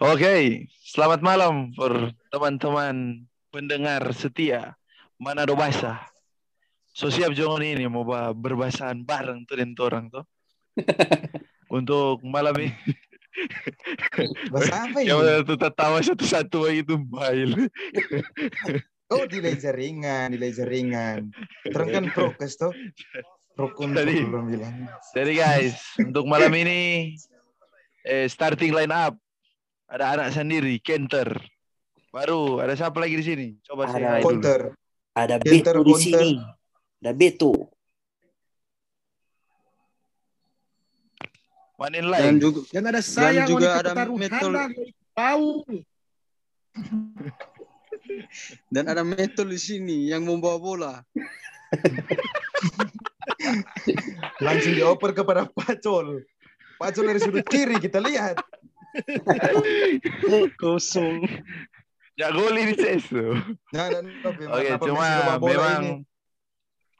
Oke, selamat malam for teman-teman pendengar setia Manado Basah. So siap jangan ini mau ba- berbahasan bareng tuh dan orang tuh. Untuk malam ini Bahasa apa ini? yang tertawa satu-satu itu bail. Oh, delay jaringan, delay jaringan. Terus kan prokes tuh. Rukun Tadi. belum bilang. Jadi guys, untuk malam ini eh, starting line up ada anak sendiri, Kenter. Baru ada siapa lagi di sini? Coba saya Ada. Counter. Ada Counter, Beto di sini. Ada Beto. Manin Dan lain. juga Dan ada saya juga wanita ada metal. tahu. dan ada Metal di sini yang membawa bola. Langsung dioper kepada Pacol. Pacol dari sudut kiri kita lihat. Kosong. Ya gol ini Ces. tuh. Nah, Oke, cuma memang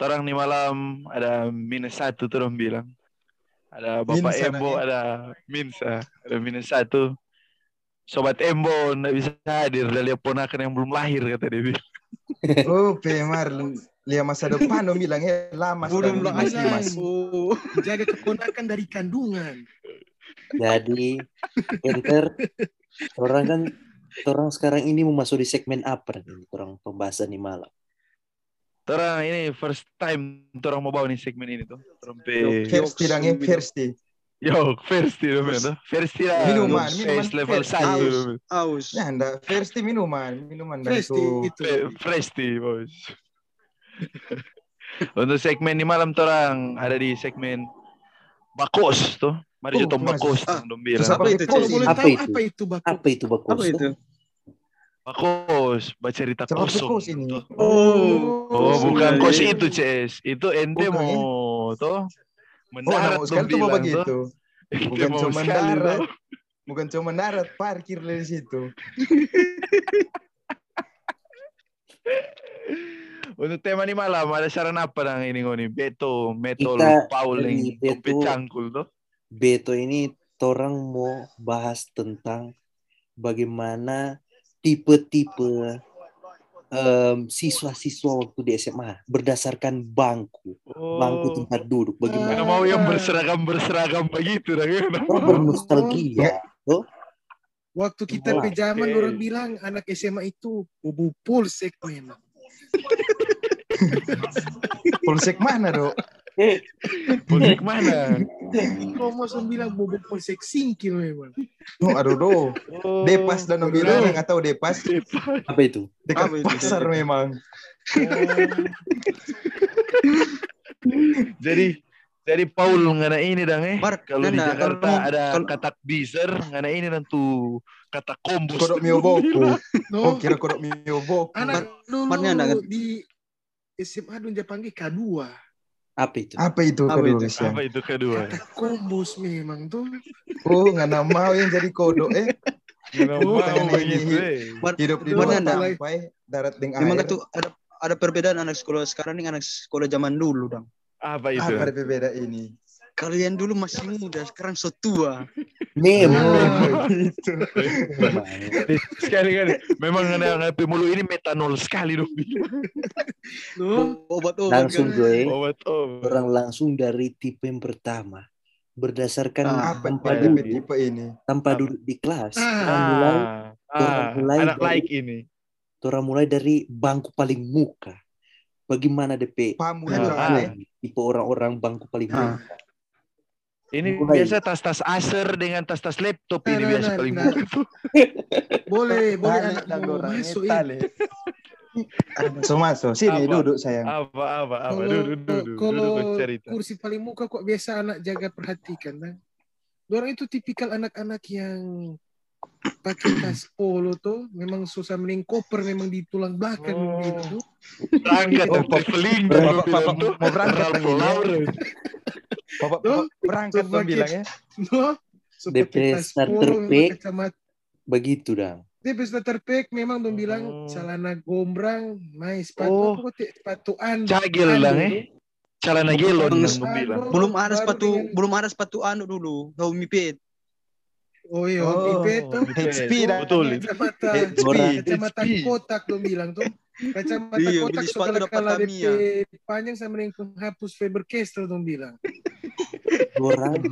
orang di malam ada minus satu orang bilang. Ada Bapak Minsa, Embo, ada Minsa, ada minus satu. Sobat Embo nggak bisa hadir, dan lihat ponakan yang belum lahir kata dia bilang. Oh, Pemar. Lihat masa depan dong bilang ya lama Belum sudah lah Mas. Jaga keponakan dari kandungan. Jadi Enter orang kan orang sekarang ini mau masuk di segmen apa nih? Orang pembahasan di malam. Orang ini first time orang mau bawa nih segmen ini tuh. Trompe. First tidaknya first Yo, first itu tuh. First lah. Minuman, minuman level first. satu. Aus. Ya, enggak. First minuman, minuman Fresh itu. itu. Fresh tea, bos. Untuk segmen di malam orang ada di segmen Bakos tuh. Mari Oh. Bakos Ah, apa itu? Kalau boleh Apa tahu itu? apa itu Baku? Apa itu bagus? Apa itu? Bakos, baca cerita kosong. kos ini. Oh. Oh, bukan iya, kos iya. itu, Ces. Itu ente Bukan, mau tuh Oh, mendarat nah, sekali tuh mau begitu. Bukan cuma darat. Bukan cuma darat, parkir dari situ. Untuk tema di malam ada saran apa nang ini ngoni? Beto, Metol, Kita Paul dari yang tompe Beto- cangkul tuh. Beto ini orang mau bahas tentang bagaimana tipe-tipe em, siswa-siswa waktu di SMA berdasarkan bangku, bangku Oh. tempat duduk. Mana Bagaimana mau yang berseragam berseragam begitu kan? orang bernostalgia. Oh, Waktu kita ke zaman orang bilang anak SMA itu bobo polsek memang. Polsek mana, Dok? Polsek mana? Kalau mau bilang bobo polsek singkil memang. Oh, aduh, do. Oh, Depas dan bilang nggak tahu Depas. apa itu? Dekat Apa itu? pasar memang. Jadi jadi Paul ngana ini dang eh. Mar, Kalau di Jakarta kalau- ada kalau- kata biser, ngana ini dan tuh kata kombus. Kodok Mioboku. Oh, No, kira kodok Mioboku. anak dulu Marnya anak- di SMA dulu dia panggil K2. Apa itu? Apa itu Apa kedua itu? Apa itu kedua? Kata kombos memang tuh. Oh, nggak mau yang jadi kodok eh. Oh, mau begitu ini. eh. Hidup di Mana anda? sampai darat dengan Memang air. itu ada ada perbedaan anak sekolah sekarang dengan anak sekolah zaman dulu, Dang. Apa itu? Apa berbeda ini? Kalian dulu masih muda, sekarang so tua. Memang. Oh, gitu. Sekali kali. Memang ngana ngapi mulu ini metanol sekali dong. Obat-obat Langsung gue, Obat oh. orang langsung dari tipe yang pertama. Berdasarkan Ah, Apa iya. duduk, tipe-tipe ini? tanpa Apa? duduk di kelas. Ah. Orang mulai, Ah, ah, mulai anak dari- like ini. orang mulai dari bangku paling muka. Bagaimana DP? Pamu Ah. Tipe orang-orang bangku paling Ah. muka. Ini Mulai. biasa tas-tas Acer dengan tas-tas laptop Nah, ini nah, biasa nah, paling nah. muka tuh. boleh, boleh anak dan mau orang masuk ini. So masuk sini Apa? duduk sayang. Apa apa apa Kalau duduk duduk kalau duduk cerita. kursi paling muka kok biasa anak jaga perhatikan kan. Orang itu tipikal anak-anak yang pakai tas polo tuh memang susah mending koper memang di tulang belakang Oh. gitu tuh. Berangkat Oh, tuh bilang tuh. mau berangkat Bapak bapak berangkat tuh tuh pakai- bilang ya. No, so DP kacamata. Begitu dong. DP pack memang dong bilang Oh. celana gombrang, main sepatu Oh. apa kok, Teh? sepatu ando. Cagil tuh. eh. Celana gelon yang. Belum ada sepatu, dengan- belum ada sepatu anu dulu, Xiaomi Pit. Oh iya, Oh, IP tuh. HP dah. Betul. Kacamata, kacamata kotak dong bilang tuh. Kacamata Iya, kotak kalau Tamiya. DP panjang sama dengan penghapus Faber Castell dong bilang. Orang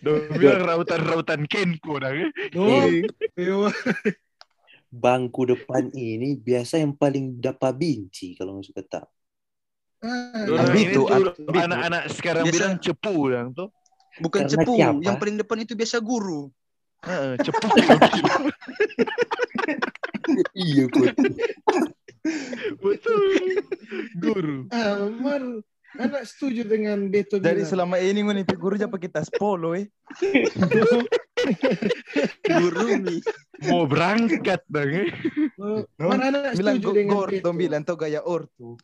Dong bilang rautan-rautan Kenko dah. eh. Oh, iya. bangku depan ini biasa yang paling dapat binci kalau nggak suka tahu. Ah, Dorang ini tuh, anak-anak sekarang Biasa. bilang cepu yang tuh. Bukan Karena cepu, siapa? yang paling depan itu biasa guru. Heeh, cepu. Iya. Betul. Guru. ah, Mar, anak setuju dengan Beto Jadi bilang. selama ini gue nih guru aja pakai tas polo eh. Guru nih. Mau berangkat dong. Eh. Oh, No? Mar, anak Bilang setuju dengan gor, Beto. dong bilang tuh gaya ortu.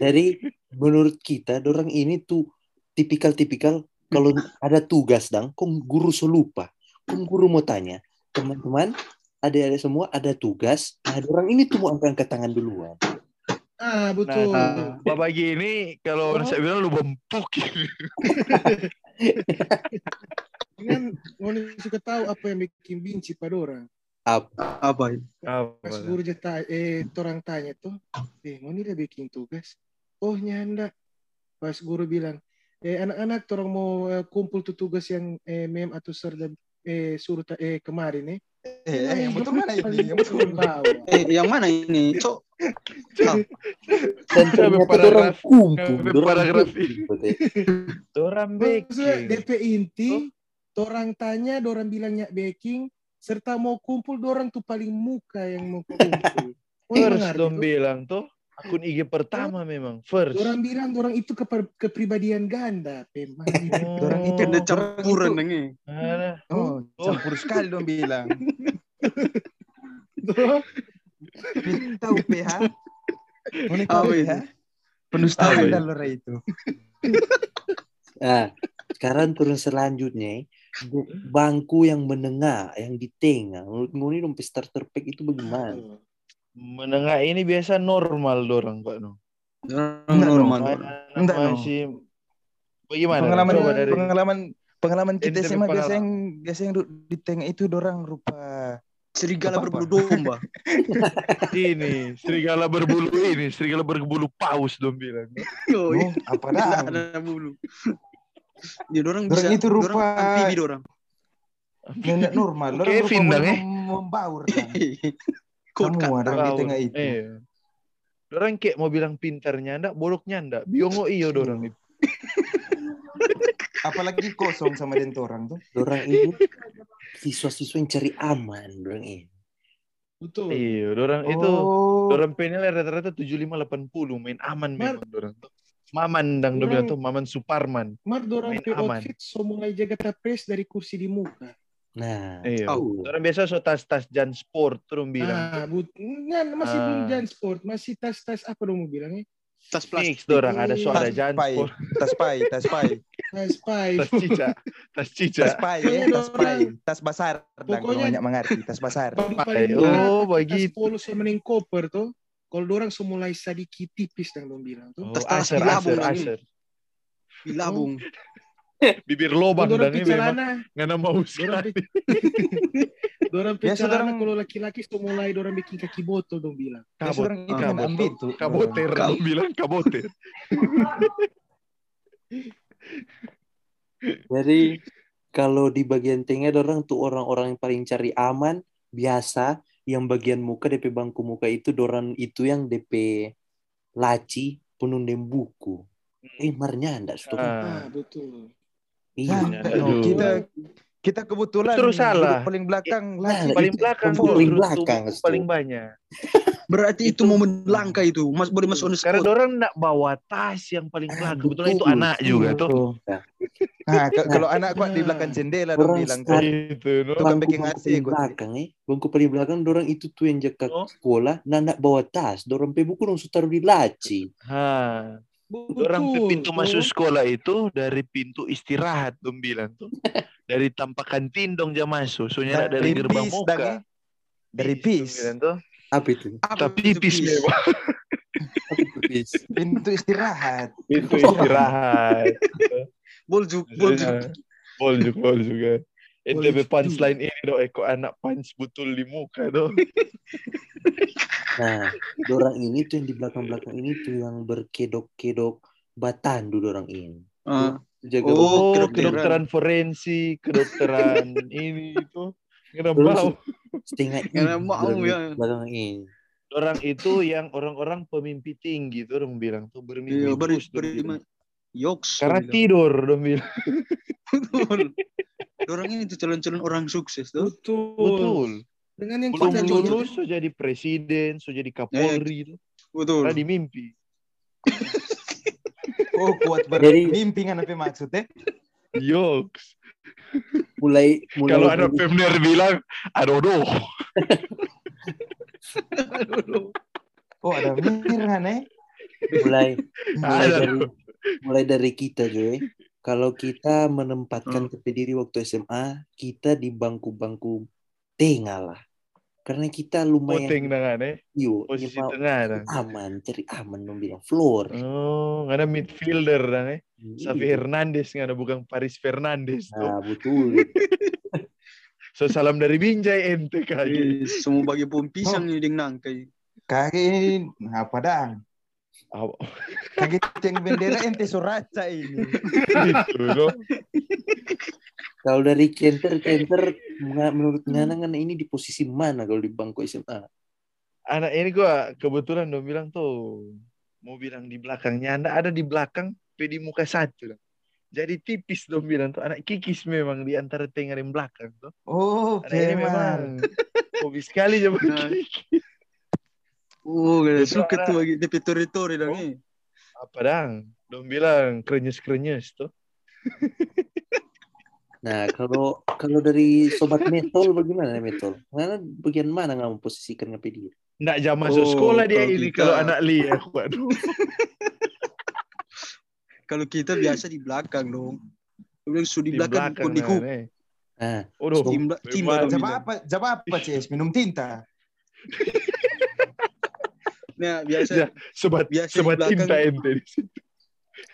Jadi menurut kita orang ini tuh tipikal-tipikal kalau ada tugas dang, kong guru selupa. Kong guru mau tanya, teman-teman, ada-ada semua ada tugas. Nah, orang ini tuh mau angkat tangan duluan. Ah, betul. Nah, bapak gini kalau Oh. saya bilang lu bempuk. Dengan mau suka tahu apa yang bikin benci pada orang. Apa? Apa? Pas guru jata, eh, orang tanya tuh, eh, mau udah bikin tugas? Oh, nyanda. Pas guru bilang, eh, anak-anak, orang mau eh, kumpul tuh tugas yang eh, mem atau serda eh, suruh eh, kemarin eh. Eh, eh, yang betul mana Paling ini? Yang betul. Eh, yang mana ini? Cok. Dan ternyata paragraf. kumpul. Dorang paragraf kumpul, teh. Orang Maksudnya baking. DP inti, orang tanya, orang bilangnya baking, serta mau kumpul, orang tuh paling muka yang mau kumpul. Oh, mengerti dong bilang tuh akun IG pertama memang first. Orang bilang orang itu keper- kepribadian ganda, memang. Dorang itu Kena dorang campuran itu- nengi. Ada. Oh, campur sekali dong bilang. Tahu PH? Tahu itu? Pendustaan Apa itu? itu. Nah, sekarang turun selanjutnya, bangku yang menengah, yang di tengah. Menurut gue ini dompet starter pack itu bagaimana? Menengah ini biasa normal dorang Pak No. Normal. Enggak, no. masih bagaimana? Pengalaman Coba dari pengalaman pengalaman kita SMA biasa pengalaman. yang biasa yang di tengah itu dorang rupa Serigala berbulu domba. ini serigala berbulu ini, serigala berbulu paus dong bilang. Yo, oh, apa dah? ada bulu. Ya, orang Dorang bisa. itu rupa- dorang amfibi dorang. Nenek normal. Dorang Kevin rupa dong, eh. mem- membaur. dah. Kod Kamu ada di Paus. tengah itu. Iya. Dorang kayak mau bilang pintarnya ndak, bodohnya ndak. Biongo iyo dorang itu. Apalagi kosong sama dento orang tuh. Orang ini siswa-siswa yang cari aman, orang ini. Betul. Iya, dorang itu Oh. dorang penilai rata-rata 75 80 main aman Mar- memang dorang tuh. Maman dang bilang Dorang- tuh, Maman Suparman. Mar dorang Main aman. outfit so mulai jaga tapres dari kursi di muka. Nah, Iya. tuh. Dorang biasa so tas-tas jan sport terus bilang. Ah, but, ngan, masih Ah. belum jan sport, masih tas-tas apa dong mau bilangnya? Tas Mix plastik. dorang ada so Tas ada jan pai, sport, tas pai, tas pai, Tas pai. tas cica, tas cica. tas pai, eh, tas pai, tas basar. Pokoknya- banyak mengerti, tas basar. Oh, berat, tas begitu. polo sama dengan koper tuh. Kalau dorang so mulai sedikit tipis dan dong bilang tuh. Oh, Tas-tas aser, dilabung aser, lagi. aser. Dilabung. Bibir lobang dorang ini memang. Ngana mau dorang sekali. dorang dorang- kalau laki-laki so mulai dorang bikin kaki botol dong bilang. Biasa Kabot, orang itu kabot, tuh. kaboter, Kab- dong bilang kaboter. Jadi kalau di bagian tengah orang tuh orang-orang yang paling cari aman, biasa yang bagian muka DP bangku muka itu dorang itu yang DP laci penuh dengan buku. Eh, marnya enggak sudah. Ah. Ah, betul. Iya. Nah, kita kita kebetulan Terus salah. paling belakang Nah, laci Paling itu belakang paling belakang, paling banyak. Berarti itu, Itu- momen langka itu. Mas boleh masuk on the Karena orang nak bawa tas yang paling belakang. Kebetulan itu betul, anak juga tuh. Nah, Nah, kalau anak kuat di Nah. belakang jendela dong Orang bilang Itu, bangku bikin paling gua. belakang eh bangku paling belakang dorang itu tuh yang jaga Oh. sekolah nah nak bawa tas dorang pe buku dong taruh di laci Ha. Orang pe pintu masuk sekolah itu dari pintu istirahat dong bilang tuh. Dari tampak kantin dong jam masuk. Soalnya nak dari gerbang bis, muka. Dang. Dari Bis, bis. tuh. apa itu Apa Tapi apa itu bis Pintu istirahat. Pintu istirahat. Boljuk, boljuk. Boljuk, boljuk Olive punchline ini do eko anak punch betul di muka do. Nah, dorang ini tuh yang di belakang-belakang ini tuh yang berkedok-kedok batandu dorang ini. Ah, Jaga Oh, kedokteran. kedokteran forensik, kedokteran ini itu. Kenapa Terus- mau? setengah ini. Karena mau dorang di ya. Belakang ini. Orang itu yang orang-orang pemimpi tinggi tuh orang bilang tuh bermimpi iya, dong beri, bilang. Yoks. Karena dong tidur dong bilang. Orang ini tuh calon-calon orang sukses tuh. Betul. Betul. Dengan yang Belum kita lulus so jadi presiden, so jadi kapolri tuh. Betul. Karena di mimpi. Oh, kuat Jadi- bermimpi kan apa maksudnya? Yoks. Mulai mulai Kalau anak Pemner bilang, aduh doh. Oh, ada miran eh. mulai mulai Ada. dari mulai dari kita Joy. Kalau kita menempatkan ke diri waktu SMA, kita di bangku-bangku tengah lah. Karena kita lumayan Poteng dengan eh. Yo, Posisi mah tengah dah. aman, cari aman dong bilang floor. Oh, nggak ada midfielder dah eh. Iya. Hernandez nggak ada bukan Paris Fernandes tuh. Nah, betul. So salam dari Binjai ente kayak. Eh, Semua bagi pom pisang ini ding nangkai. Kaki ini apa dah? Oh, Kaki yang bendera ente suraca ini. gitu loh. Kalau dari center center menurut Ngana Ngana ini di posisi mana kalau di bangku SMA? Anak ini gua kebetulan dong bilang tuh mau bilang di belakangnya anda ada di belakang pe di muka satu. Jadi tipis dong bilang tuh anak kikis memang di antara tengah dan belakang tuh. Oh, Anak ini memang. hobi sekali coba Nah. kikis. Oh, gak suka tuh bagi DP tori-tori dong Oh. eh. Apa dang? Dong bilang krenyes-krenyes tuh. Nah, kalau kalau dari sobat metol bagaimana metol? Ngana bagian mana nggak memposisikan ngapain dia? Nggak jam masuk Oh, sekolah dia kalau ini kita- kalau anak lihat. Waduh. Kalau kita biasa di belakang dong. Su di Di belakang, belakang di nah, eh. Nah, Waduh. Tim, tim apa? Jawab apa, Cis? Minum tinta. Nah, biasa Ya, Sobat, Biasa di sobat tinta ente di situ.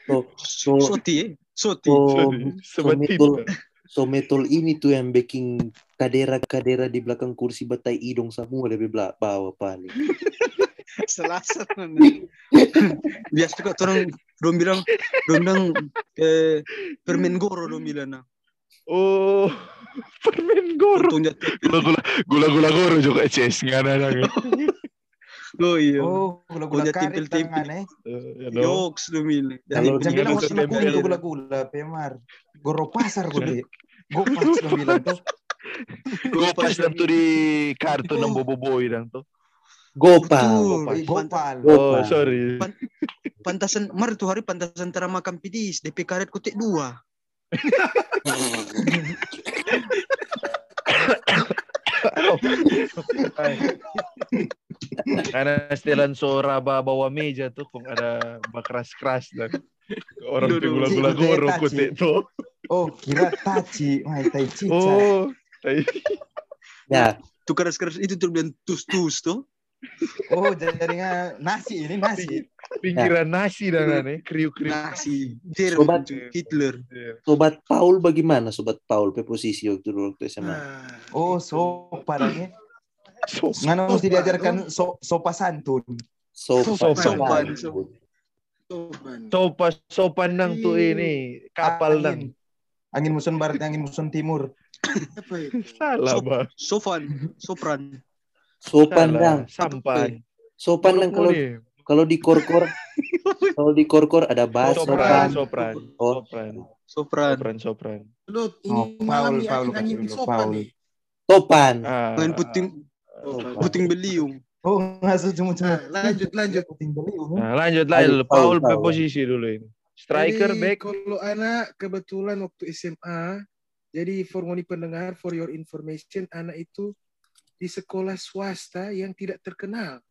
so, so, Soti eh. Soti. so, Sobat tinta. so ini tuh yang backing kadera-kadera di belakang kursi batai idong semua dari belakang bawah paling. Selasa. biasa kok orang dong bilang dong bilang eh, permen goro dong bilang nah. Oh, permen goro. Gula-gula gula-gula goro juga Ces nggak ada lagi. Oh iya. Oh, gula-gula karet tangan eh. Eh, ya dong. Yoks bilang. Kalau Jangan bilang kuning tempel. tuh gula-gula, Pemar. Goro pasar gue deh. Gopas dong bilang tuh. Gue pas dam tuh di kartu Itu. nang boboiboy dang tuh. Gopal. Gopal. Oh, sorry. Pantasan, mar tuh hari pantasan antara makam pidis, DP karet kutik dua. Karena setelan sora bawa meja tuh kung ada bakras-kras dan orang tuh gula-gula goro tuh. Oh, kira taci. Mai tai cica. Oh, tai- Ya, Tuh keras-keras itu tuh bilang tus-tus tuh. Oh, jaringan nasi ini nasi. pinggiran nasi dan nih, kriuk-kriuk. Nasi. Sobat. Hitler. sobat Paul bagaimana sobat Paul pe posisi waktu dulu waktu SMA? Nah, Oh, sopan ini. So, Ngana mesti diajarkan so, sopa santun. Sopan. Sopan. sopan. sopan sopan nang tuh ini kapal nang. Angin. Muson barat, angin muson timur. Apa itu? Salah, Sop- Bang. Sofan. Sopran. Sopan Salah. dang. Sampan. Sopan dang kalau kalau di korkor kalau di korkor ada bass Sopran, sopan. sopran, Oh. sopran, Sopran. sopran, sopran. Dot, ini Oh, Paul, Paul, angin, angin kasih dulu, sopan Paul. Topan. Ah, Main puting Sopan. Puting beliung. Oh, ngasuh cuma cuma. Nah, lanjut, lanjut. Tinggal itu. Nah, lanjut lanjut. Paul, Paul pe Paul. posisi dulu ini. Striker Jadi, back. Kalau anak kebetulan waktu SMA, jadi for ngoni pendengar, for your information, anak itu di sekolah swasta yang tidak terkenal.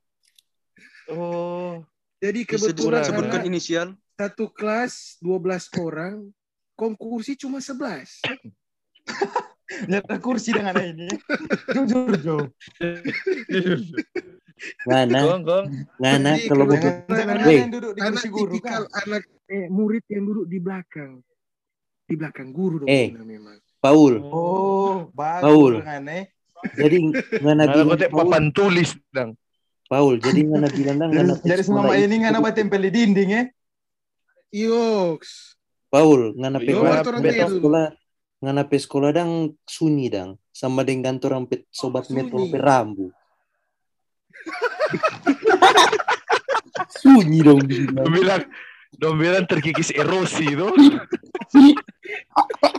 Oh, Jadi Bisa kebetulan disebutkan anak inisial. satu kelas 12 orang, konkursi cuma 11. Nyata kursi dengan ini. Jujur, Jo. Ngana, gong gong. ngana Jadi, kalau kalau- Weh. ada yang duduk di Anak kursi guru kan. anak eh, murid yang duduk di belakang. Di belakang guru dong Eh. Memang. Paul. Oh, bagus Paul. dengan eh. Jadi ngana Kalau bilang Paul, papan tulis dang. Paul. Jadi ngana bilang dang ngana Jadi semua ini nggak nama tempel di dinding eh. Yoks. Paul ngana pe Yo, ngana sekolah ngana pe sekolah dang sunyi dang sama dengan orang pe sobat Sunyi. metro pe rambu. sunyi dong bilang. Dong bilang, dong bilang terkikis erosi tuh.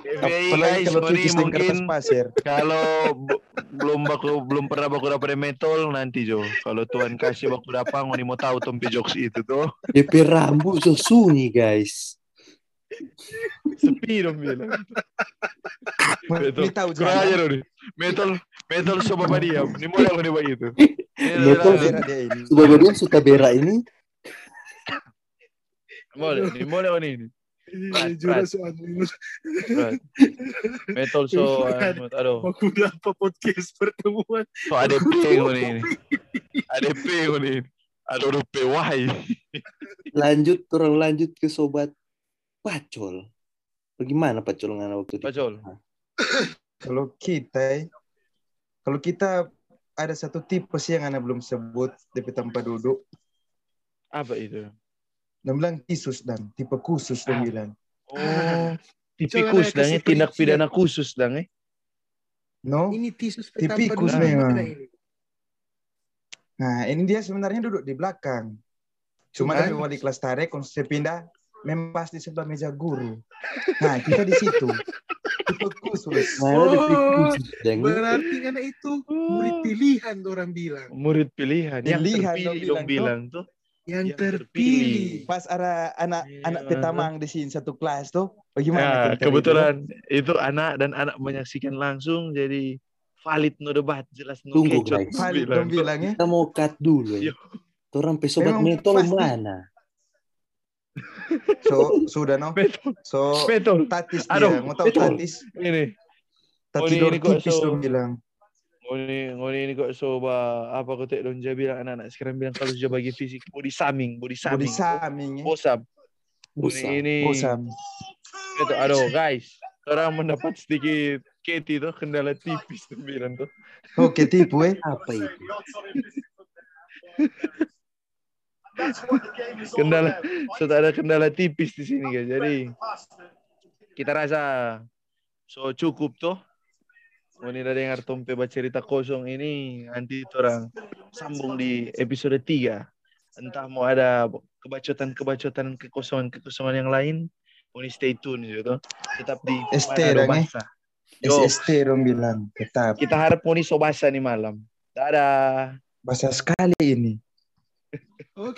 FBI Apalagi guys, kertas mungkin pasir. kalau belum baku belum pernah baku dapat metol nanti Jo. Kalau Tuhan kasih baku dapat ngoni mau tahu tompi jokes itu tuh. DP rambu so sunyi guys. Sepi dong bilang. Metol. Ini tahu Kurang aja jalan. dong. Metol metol coba apa dia? Ini mau yang begitu. Metol Bera dia ini. Sebab dia suka berak ini Boleh, ini boleh ini. Soal. Metol so aduh. Aku apa podcast pertemuan. So ada pengo ini. Ada pengo ini. Ada rupe wahai. lanjut orang lanjut ke sobat pacol. Bagaimana pacol ngana waktu itu? Pacol. Kalau kita, kalau kita ada satu tipe sih yang anak belum sebut DP tempat duduk. Apa itu? Dan bilang khusus dan tipe khusus Ah. dan bilang. Oh, Jangan tipikus dang ada eh, tindak pidana khusus dang eh. No? Ini tisus Tipikus tanpa memang. Ini. Nah, ini dia sebenarnya duduk di belakang. Cuma dari wali kelas tarik, saya pindah, memang pas di sebelah meja guru. Nah, kita di situ. Tipe khusus. DP Oh, khusus. Berarti karena itu murid pilihan orang bilang. Murid pilihan yang Pilihan terpilih dong bilang, bilang tuh. Yang, Yang terpilih. Pas ada anak Iya. anak petamang di sini satu kelas tuh, bagaimana? Ya, kebetulan itu anak dan anak menyaksikan langsung jadi valid no debat jelas no Tunggu, itu? Valid bilang dong bilang ya. Kita mau cut dulu ya. Orang pe sobat Memang metol pasti. mana? So, sudah no. So, betul. tatis Aduh, dia. Mau tahu betul. tatis? Ini, Tatis dor tipis so- dong bilang. ngoni ngoni ini kok soba apa kau tak don dia bilang anak-anak sekarang bilang kalau dia bagi fisik body saming, body Body saming. saming ya. Bosam. Busa. Ini, ini Bosam. itu aduh guys, orang mendapat sedikit Katie tuh kendala tipis tuh bilang tuh. Oke, tipu eh. Apa itu? kendala sudah ada kendala tipis di sini guys. Jadi kita rasa so cukup tuh. Ini udah dengar Tompe cerita kosong ini nanti orang sambung di episode 3. Entah mau ada kebacotan-kebacotan kekosongan-kekosongan yang lain. Ini stay tune gitu. Tetap di ST Manado dong, eh. SST dong bilang. Tetap. kita harap Moni Sobasa nih malam. Dadah. Basah sekali ini. Oke.